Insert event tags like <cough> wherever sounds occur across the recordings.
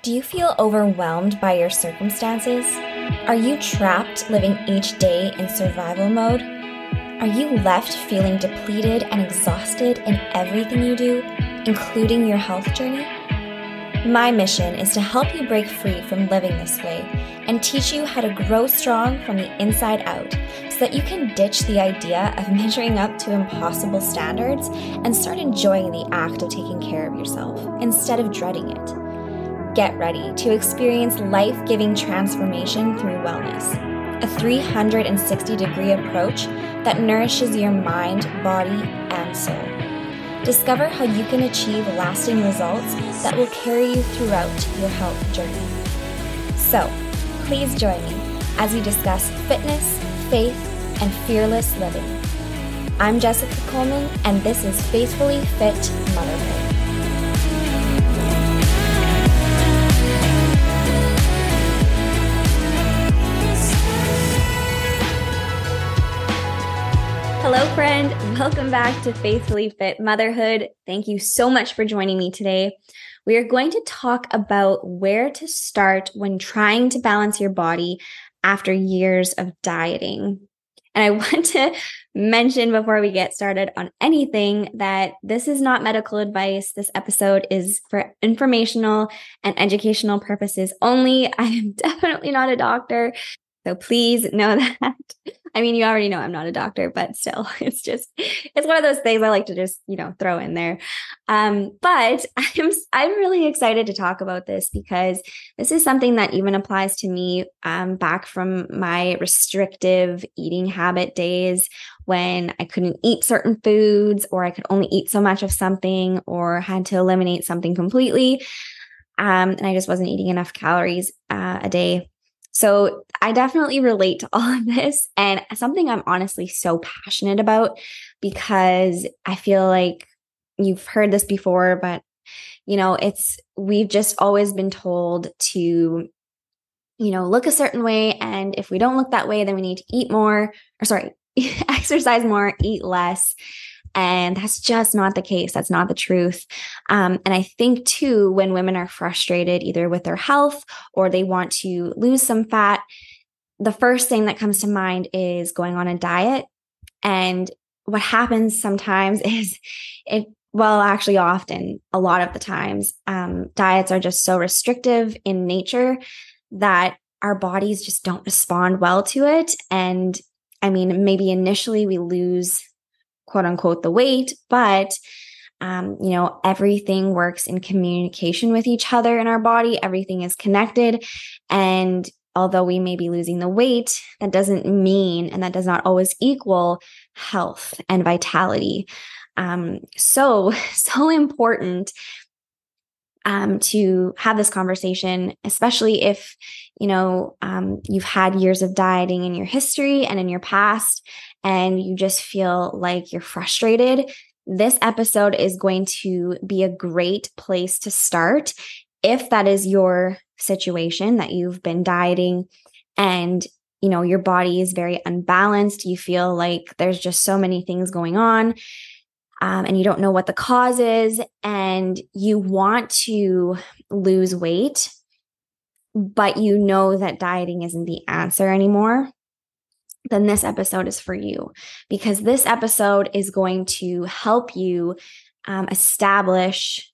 Do you feel overwhelmed by your circumstances? Are you trapped living each day in survival mode? Are you left feeling depleted and exhausted in everything you do, including your health journey? My mission is to help you break free from living this way and teach you how to grow strong from the inside out so that you can ditch the idea of <laughs> measuring up to impossible standards and start enjoying the act of taking care of yourself instead of dreading it get ready to experience life giving transformation through wellness. A 360 degree approach that nourishes your mind, body, and soul. Discover how you can achieve lasting results that will carry you throughout your health journey. So, please join me as we discuss fitness, faith, and fearless living. I'm Jessica Kohlman, and this is Faithfully Fit Motherhood. Hello, friend. Welcome back to Faithfully Fit Motherhood. Thank you so much for joining me today. We are going to talk about where to start when trying to balance your body after years of dieting. And I <laughs> want to mention before we get started on anything that this is not medical advice. This episode is for informational and educational purposes only. <laughs> I am definitely not a doctor. So please know <laughs> that. I mean, you already know I'm not a doctor, but still, <laughs> it's just, it's one of those things I like to just, you know, throw in there. Um, but <laughs> I'm, I'm really excited to talk about this because this is something that even applies to me um, back from my restrictive eating habit days when I couldn't eat certain foods or I could only eat so much of something or had to eliminate something completely. Um, and I just wasn't eating enough calories uh, a day so I definitely relate to <laughs> all of this and something I'm honestly so passionate about because I feel like you've heard this before, but you know, it's we've just always been told to, you know, look a certain way. And if we don't look that way, then we need to eat more or sorry, <laughs> exercise more, eat less. And that's just not the case. That's not the truth. Um, and I think too, when women are frustrated either with their health or they want to lose some fat, the first thing that comes to mind is going on a diet. And what happens sometimes <laughs> is it, well, actually, often, a lot of the times, um, diets are just so restrictive in nature that our bodies just don't respond well to it. And I mean, maybe initially we lose quote unquote the weight, but um, you know, everything works in communication with each other in our body. Everything is connected. And although we may be losing the weight, that doesn't mean and that does not always equal health and vitality. Um, so, <laughs> so important um, to have this conversation, especially if you know um, you've had years of dieting in your history and in your past, and you just feel like you're frustrated, this episode is going to be a great place to start if that is your situation that you've been dieting and you know your body is very unbalanced. You feel like there's just so many things going on um, and you don't know what the cause is and you want to lose weight but you know that dieting isn't the answer anymore then this episode is for you because this episode is going to help you um, establish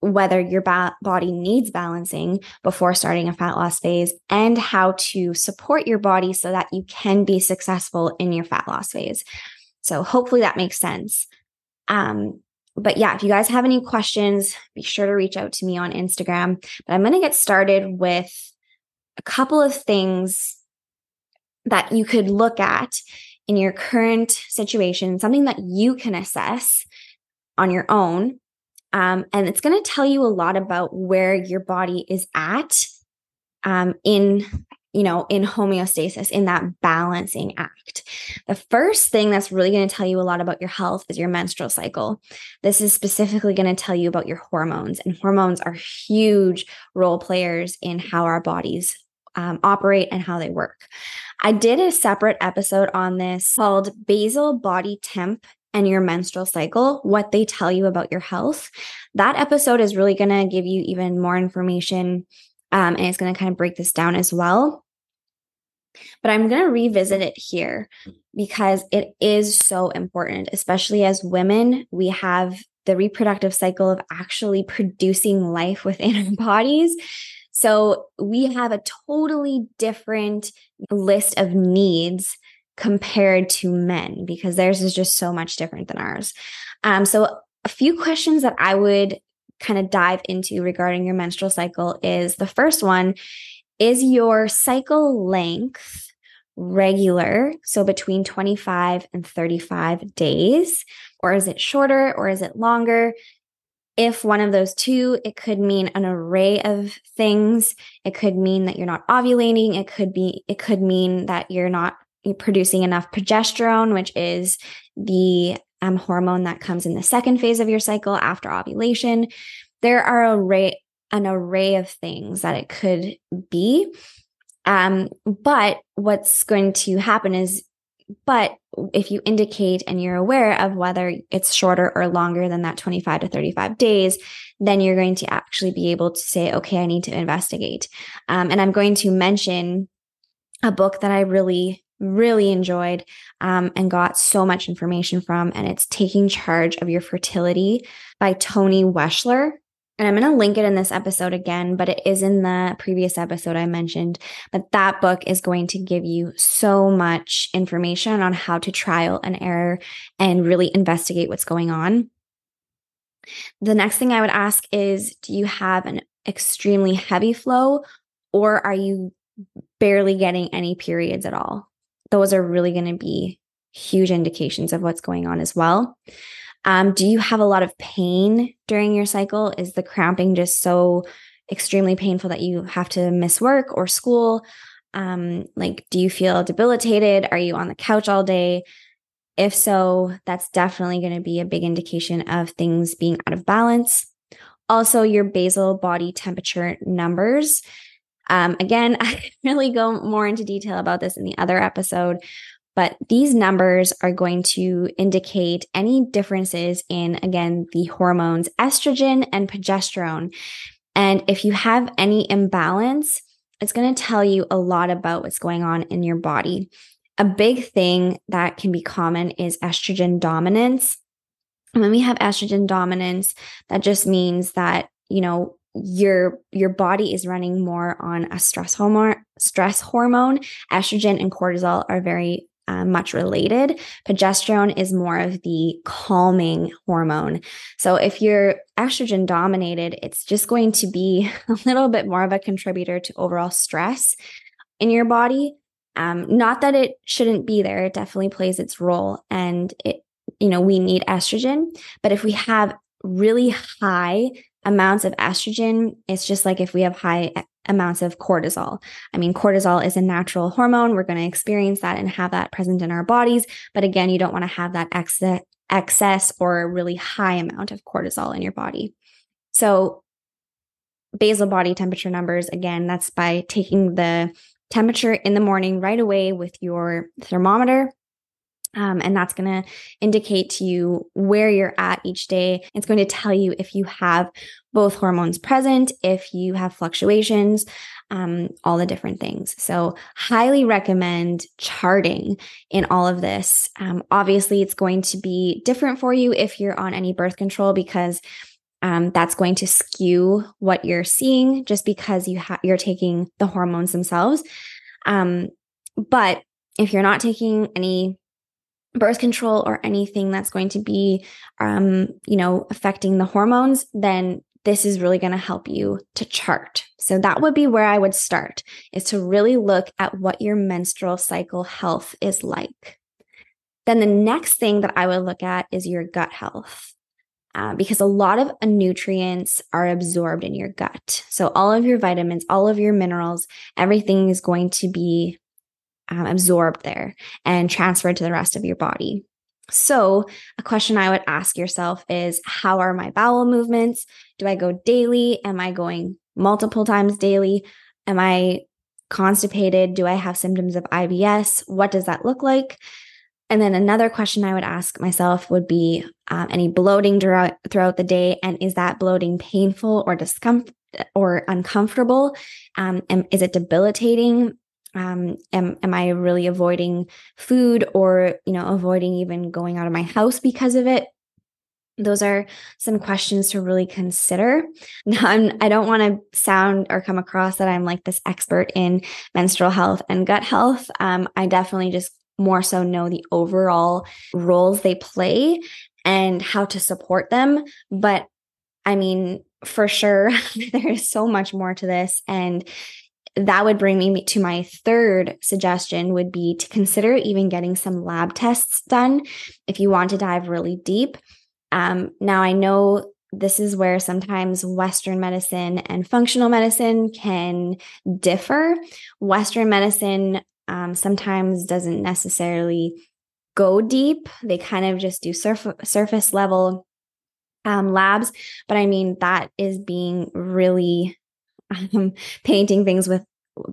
whether your ba- body needs balancing before starting a fat loss phase and how to support your body so that you can be successful in your fat loss phase. So, hopefully, that makes sense. Um, but yeah, if you guys have any questions, be sure to reach out to me on Instagram. But I'm going to get started with a couple of things that you could look at in your current situation, something that you can assess on your own. Um, and it's going to tell you a lot about where your body is at um, in you know, in homeostasis, in that balancing act. The first thing that's really going to tell you a lot about your health is your menstrual cycle. This is specifically going to tell you about your hormones, and hormones are huge role players in how our bodies um, operate and how they work. I did a separate episode on this called basal body temp and your menstrual cycle, what they tell you about your health. That episode is really going to give you even more information um, and it's going to kind of break this down as well. But I'm going to revisit it here because it is so important, especially as women. We have the reproductive cycle of actually producing life within <laughs> our bodies. So we have a totally different list of needs compared to men because theirs is just so much different than ours. Um, so a few questions that I would kind of dive into regarding your menstrual cycle is the first one is your cycle length regular? So between 25 and 35 days, or is it shorter or is it longer? If one of those two, it could mean an array of things. It could mean that you're not ovulating. It could be, it could mean that you're not producing enough progesterone, which is the um, hormone that comes in the second phase of your cycle after ovulation. There are array, an array of things that it could be. Um, but what's going to happen is, but if you indicate and you're aware of whether it's shorter or longer than that 25 to 35 days, then you're going to actually be able to say, okay, I need to investigate. Um, and I'm going to mention a book that I really, really enjoyed um, and got so much information from, and it's Taking Charge of Your Fertility by Toni Weschler and I'm going to link it in this episode again, but it is in the previous episode I mentioned. But that book is going to give you so much information on how to trial and error and really investigate what's going on. The next thing I would ask is Do you have an extremely heavy flow or are you barely getting any periods at all? Those are really going to be huge indications of what's going on as well. Um, do you have a lot of pain during your cycle? Is the cramping just so extremely painful that you have to miss work or school? Um, like, do you feel debilitated? Are you on the couch all day? If so, that's definitely going to be a big indication of things being out of balance. Also, your basal body temperature numbers. Um, again, <laughs> I really go more into detail about this in the other episode, but these numbers are going to indicate any differences in, again, the hormones estrogen and progesterone. And if you have any imbalance, it's going to tell you a lot about what's going on in your body. A big thing that can be common is estrogen dominance. When we have estrogen dominance, that just means that, you know, your your body is running more on a stress hormone stress hormone estrogen and cortisol are very uh, much related. Progesterone is more of the calming hormone. So if you're estrogen dominated, it's just going to be <laughs> a little bit more of a contributor to overall stress in your body. Um, not that it shouldn't be there, it definitely plays its role. And it, you know, we need estrogen. But if we have really high amounts of estrogen, it's just like if we have high amounts of cortisol. I mean, cortisol is a natural hormone. We're going to experience that and have that present in our bodies. But again, you don't want to have that excess, excess or really high amount of cortisol in your body. So, basal body temperature numbers, again, that's by taking the temperature in the morning right away with your thermometer um, and that's going to indicate to you where you're at each day. It's going to tell you if you have both hormones present, if you have fluctuations, um, all the different things. So, highly recommend charting in all of this. Um, obviously, it's going to be different for you if you're on any birth control because um, that's going to skew what you're seeing just because you ha- you're taking the hormones themselves. Um, but if you're not taking any birth control or anything that's going to be um, you know affecting the hormones then this is really going to help you to chart so that would be where i would start is to really look at what your menstrual cycle health is like then the next thing that i would look at is your gut health uh, because a lot of nutrients are absorbed in your gut. So, all of your vitamins, all of your minerals, everything is going to be um, absorbed there and transferred to the rest of your body. So, a question I would ask yourself is How are my bowel movements? Do I go daily? Am I going multiple times daily? Am I constipated? Do I have symptoms of IBS? What does that look like? And then another question I would ask myself would be um, any bloating throughout, throughout the day, and is that bloating painful or discomfort or uncomfortable? Um, and is it debilitating? Um, am, am I really avoiding food or you know avoiding even going out of my house because of it? Those are some questions to really consider. <laughs> Now, I'm, I don't want to sound or come across that I'm like this expert in menstrual health and gut health. Um, I definitely just more so know the overall roles they play and how to support them. But I mean, for sure, <laughs> there is so much more to this. And that would bring me to my third suggestion would be to consider even getting some lab tests done if you want to dive really deep. Um, now, I know this is where sometimes Western medicine and functional medicine can differ. Western medicine um, sometimes doesn't necessarily go deep. They kind of just do surf- surface level um, labs. But I mean, that is being really um, <laughs> painting things with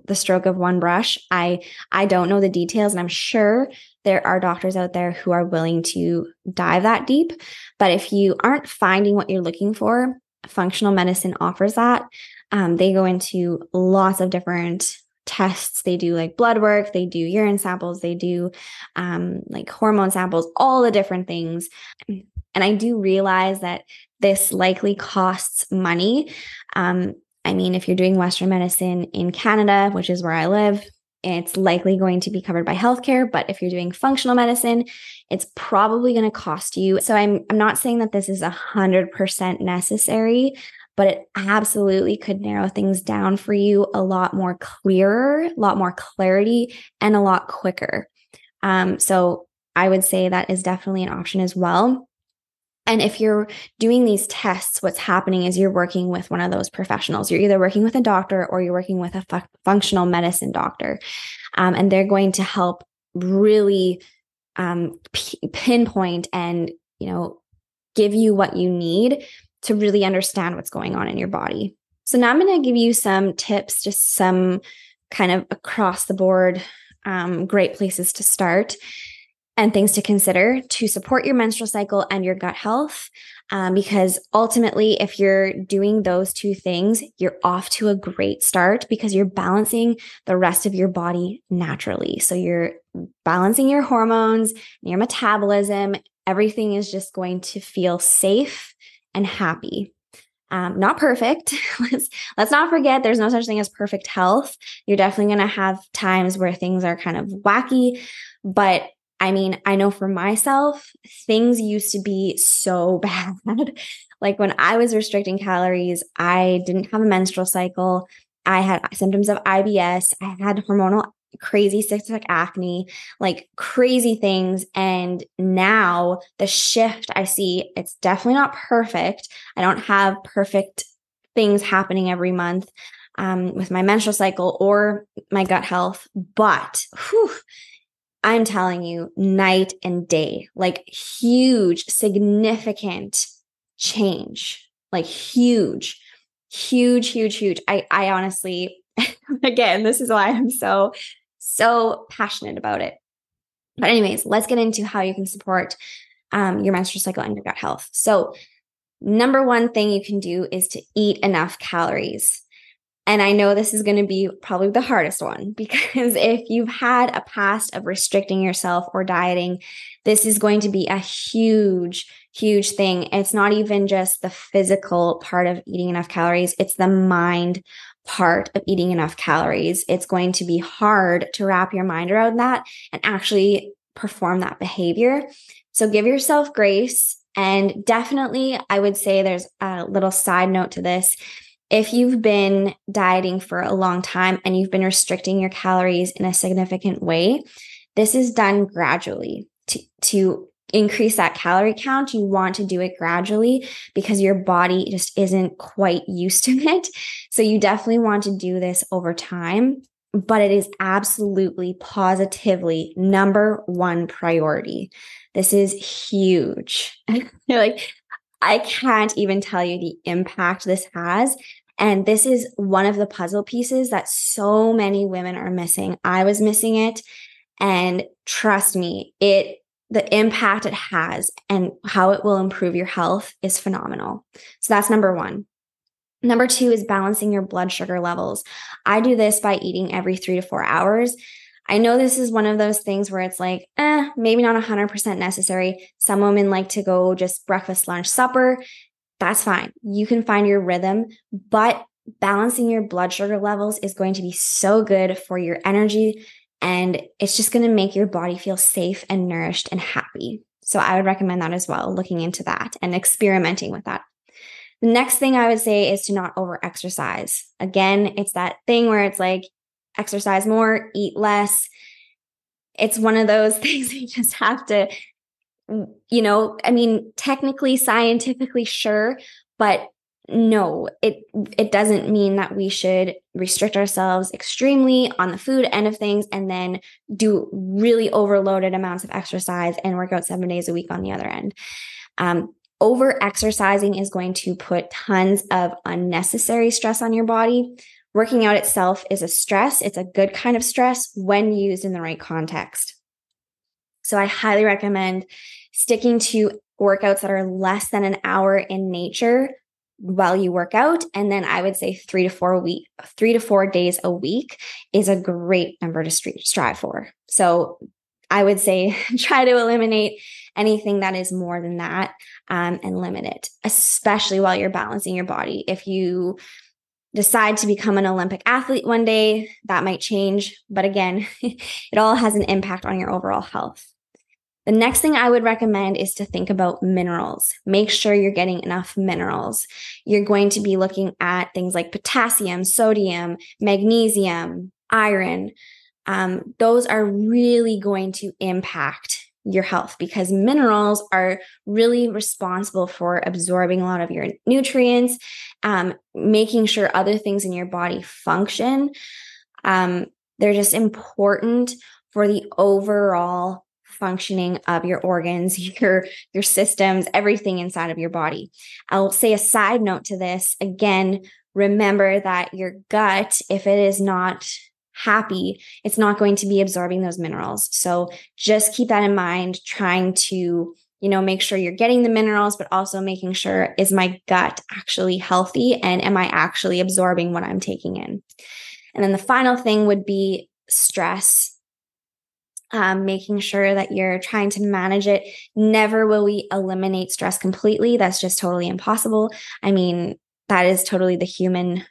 the stroke of one brush. I I don't know the details, and I'm sure there are doctors out there who are willing to dive that deep. But if you aren't finding what you're looking for, functional medicine offers that. Um, they go into lots of different tests. They do like blood work, they do urine samples, they do um, like hormone samples, all the different things. And I do realize that this likely costs money. Um, I mean, if you're doing Western medicine in Canada, which is where I live, it's likely going to be covered by healthcare. But if you're doing functional medicine, it's probably going to cost you. So I'm, I'm not saying that this is a hundred percent necessary but it absolutely could narrow things down for you a lot more clearer, a lot more clarity, and a lot quicker. Um, so I would say that is definitely an option as well. And if you're doing these tests, what's happening is you're working with one of those professionals. You're either working with a doctor or you're working with a fu- functional medicine doctor. Um, and they're going to help really um, p- pinpoint and, you know, give you what you need to really understand what's going on in your body. So now I'm going to give you some tips, just some kind of across the board um, great places to start and things to consider to support your menstrual cycle and your gut health. Um, because ultimately, if you're doing those two things, you're off to a great start because you're balancing the rest of your body naturally. So you're balancing your hormones, your metabolism. Everything is just going to feel safe and happy. Um, not perfect. <laughs> let's let's not forget there's no such thing as perfect health. You're definitely going to have times where things are kind of wacky, but I mean, I know for myself, things used to be so <laughs> bad. like when I was restricting calories, I didn't have a menstrual cycle. I had symptoms of IBS. I had hormonal crazy cystic acne, like crazy things. And now the shift I see, it's definitely not perfect. I don't have perfect things happening every month um, with my menstrual cycle or my gut health, but whew, I'm telling you, night and day, like huge, significant change, like huge, huge, huge, huge. I, I honestly, <laughs> again, this is why I'm so so passionate about it. But, anyways, let's get into how you can support um, your menstrual cycle and your gut health. So, number one thing you can do is to eat enough calories. And I know this is going to be probably the hardest one <laughs> because if you've had a past of restricting yourself or dieting, this is going to be a huge, huge thing. It's not even just the physical part of eating enough calories, it's the mind part of eating enough calories. It's going to be hard to wrap your mind around that and actually perform that behavior. So give yourself grace. And definitely, I would say there's a little side note to this. If you've been dieting for a long time and you've been restricting your calories in a significant way, this is done gradually to, to increase that calorie count, you want to do it gradually because your body just isn't quite used to <laughs> it. So you definitely want to do this over time, but it is absolutely positively number one priority. This is huge. <laughs> like, I can't even tell you the impact this has. And this is one of the puzzle pieces that so many women are missing. I was missing it. And trust me, it the impact it has and how it will improve your health is phenomenal. So that's number one. Number two is balancing your blood sugar levels. I do this by eating every three to four hours. I know this is one of those things where it's like, eh, maybe not 100% necessary. Some women like to go just breakfast, lunch, supper. That's fine. You can find your rhythm, but balancing your blood sugar levels is going to be so good for your energy and it's just going to make your body feel safe and nourished and happy. So I would recommend that as well, looking into that and experimenting with that. The next thing I would say is to not over exercise. Again, it's that thing where it's like exercise more, eat less. It's one of those <laughs> things you just have to, you know, I mean, technically, scientifically, sure, but no it it doesn't mean that we should restrict ourselves extremely on the food end of things and then do really overloaded amounts of exercise and work out seven days a week on the other end. Um, over exercising is going to put tons of unnecessary stress on your body. Working out itself is a stress. It's a good kind of stress when used in the right context so i highly recommend sticking to workouts that are less than an hour in nature while you work out. And then i would say three to four week three to four days a week is a great number to strive for. So i would say <laughs> try to eliminate anything that is more than that um, and limit it especially while you're balancing your body. If you decide to become an olympic athlete one day that might change. But again <laughs> it all has an impact on your overall health the next thing I would recommend is to think about minerals. Make sure you're getting enough minerals. You're going to be looking at things like potassium, sodium, magnesium, iron. Um, those are really going to impact your health because minerals are really responsible for absorbing a lot of your nutrients, um, making sure other things in your body function. Um, they're just important for the overall functioning of your organs, <laughs> your your systems, everything inside of your body. I'll say a side note to this. Again, remember that your gut, if it is not happy, it's not going to be absorbing those minerals. So just keep that in mind, trying to you know make sure you're getting the minerals but also making sure is my gut actually healthy and am i actually absorbing what i'm taking in and then the final thing would be stress um, making sure that you're trying to manage it. Never will we eliminate stress completely. That's just totally impossible. I mean, that is totally the human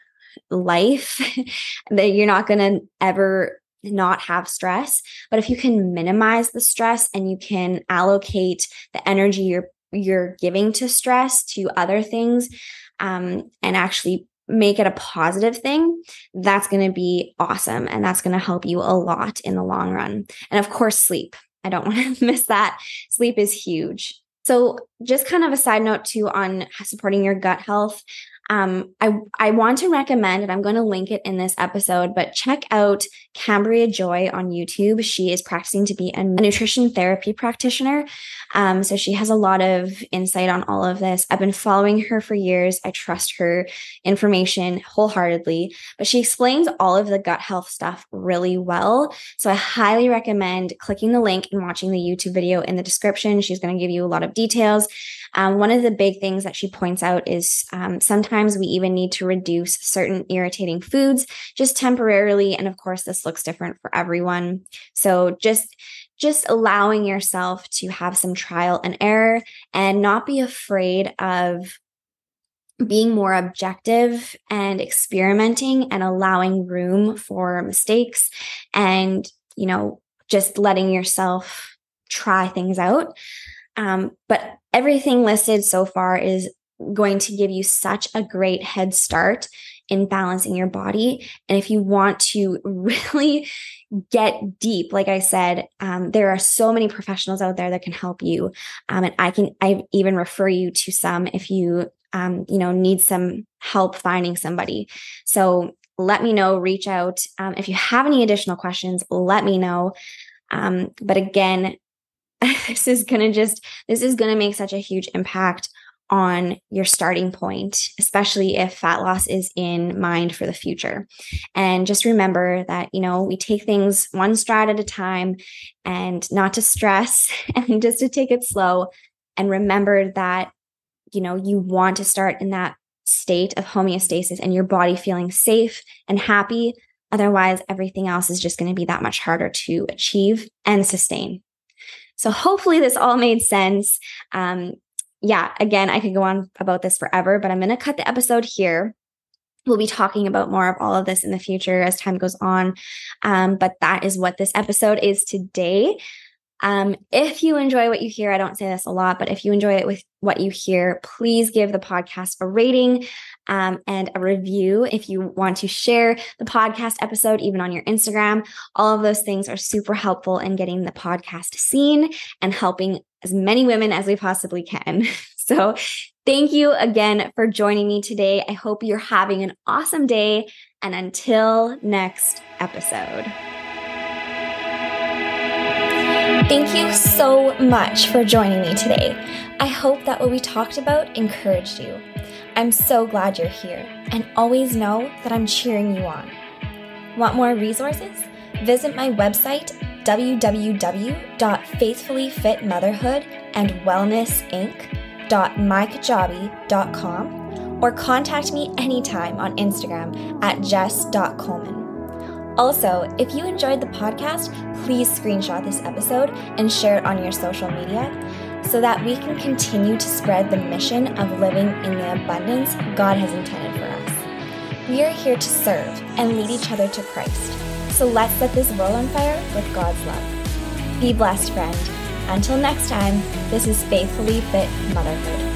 life <laughs> that you're not going to ever not have stress. But if you can minimize the stress and you can allocate the energy you're you're giving to stress to other things um, and actually make it a positive thing, that's going to be awesome. And that's going to help you a lot in the long run. And of course, sleep. I don't <laughs> want to miss that. Sleep is huge. So, just kind of a side note too on supporting your gut health. Um, I, I want to recommend, and I'm going to link it in this episode, but check out Cambria Joy on YouTube. She is practicing to be a nutrition therapy practitioner. Um, so she has a lot of insight on all of this. I've been following her for years. I trust her information wholeheartedly, but she explains all of the gut health stuff really well. So I highly recommend clicking the link and watching the YouTube video in the description. She's going to give you a lot of details. Um, one of the big things that she points out is um, sometimes we even need to reduce certain irritating foods just temporarily. And of course, this looks different for everyone. So just just allowing yourself to have some trial and error and not be afraid of being more objective and experimenting and allowing room for mistakes and you know just letting yourself try things out um, but everything listed so far is going to give you such a great head start in balancing your body. And if you want to <laughs> really get deep, like I said, um, there are so many professionals out there that can help you. Um, and I can, I even refer you to some if you, um, you know, need some help finding somebody. So let me know, reach out. Um, if you have any additional questions, let me know. Um, but again, <laughs> this is going to just, this is going to make such a huge impact on your starting point, especially if fat loss is in mind for the future. And just remember that, you know, we take things one stride at a time and not to stress <laughs> and just to take it slow. And remember that, you know, you want to start in that state of homeostasis and your body feeling safe and happy. Otherwise, everything else is just going to be that much harder to achieve and sustain. So, hopefully, this all made sense. Um, yeah, again, I could go on about this forever, but I'm going to cut the episode here. We'll be talking about more of all of this in the future as time goes on. Um, but that is what this episode is today. Um, if you enjoy what you hear, I don't say this a lot, but if you enjoy it with what you hear, please give the podcast a rating um, and a review. If you want to share the podcast episode, even on your Instagram, all of those things are super helpful in getting the podcast seen and helping as many women as we possibly can. <laughs> So, thank you again for joining me today. I hope you're having an awesome day. And until next episode. Thank you so much for joining me today. I hope that what we talked about encouraged you. I'm so glad you're here, and always know that I'm cheering you on. Want more resources? Visit my website www.faithfullyfitmotherhood.and or contact me anytime on Instagram at jess.kohlman. Also, if you enjoyed the podcast, please screenshot this episode and share it on your social media so that we can continue to spread the mission of living in the abundance God has intended for us. We are here to serve and lead each other to Christ. So let's set this world on fire with God's love. Be blessed, friend. Until next time, this is Faithfully Fit Motherhood.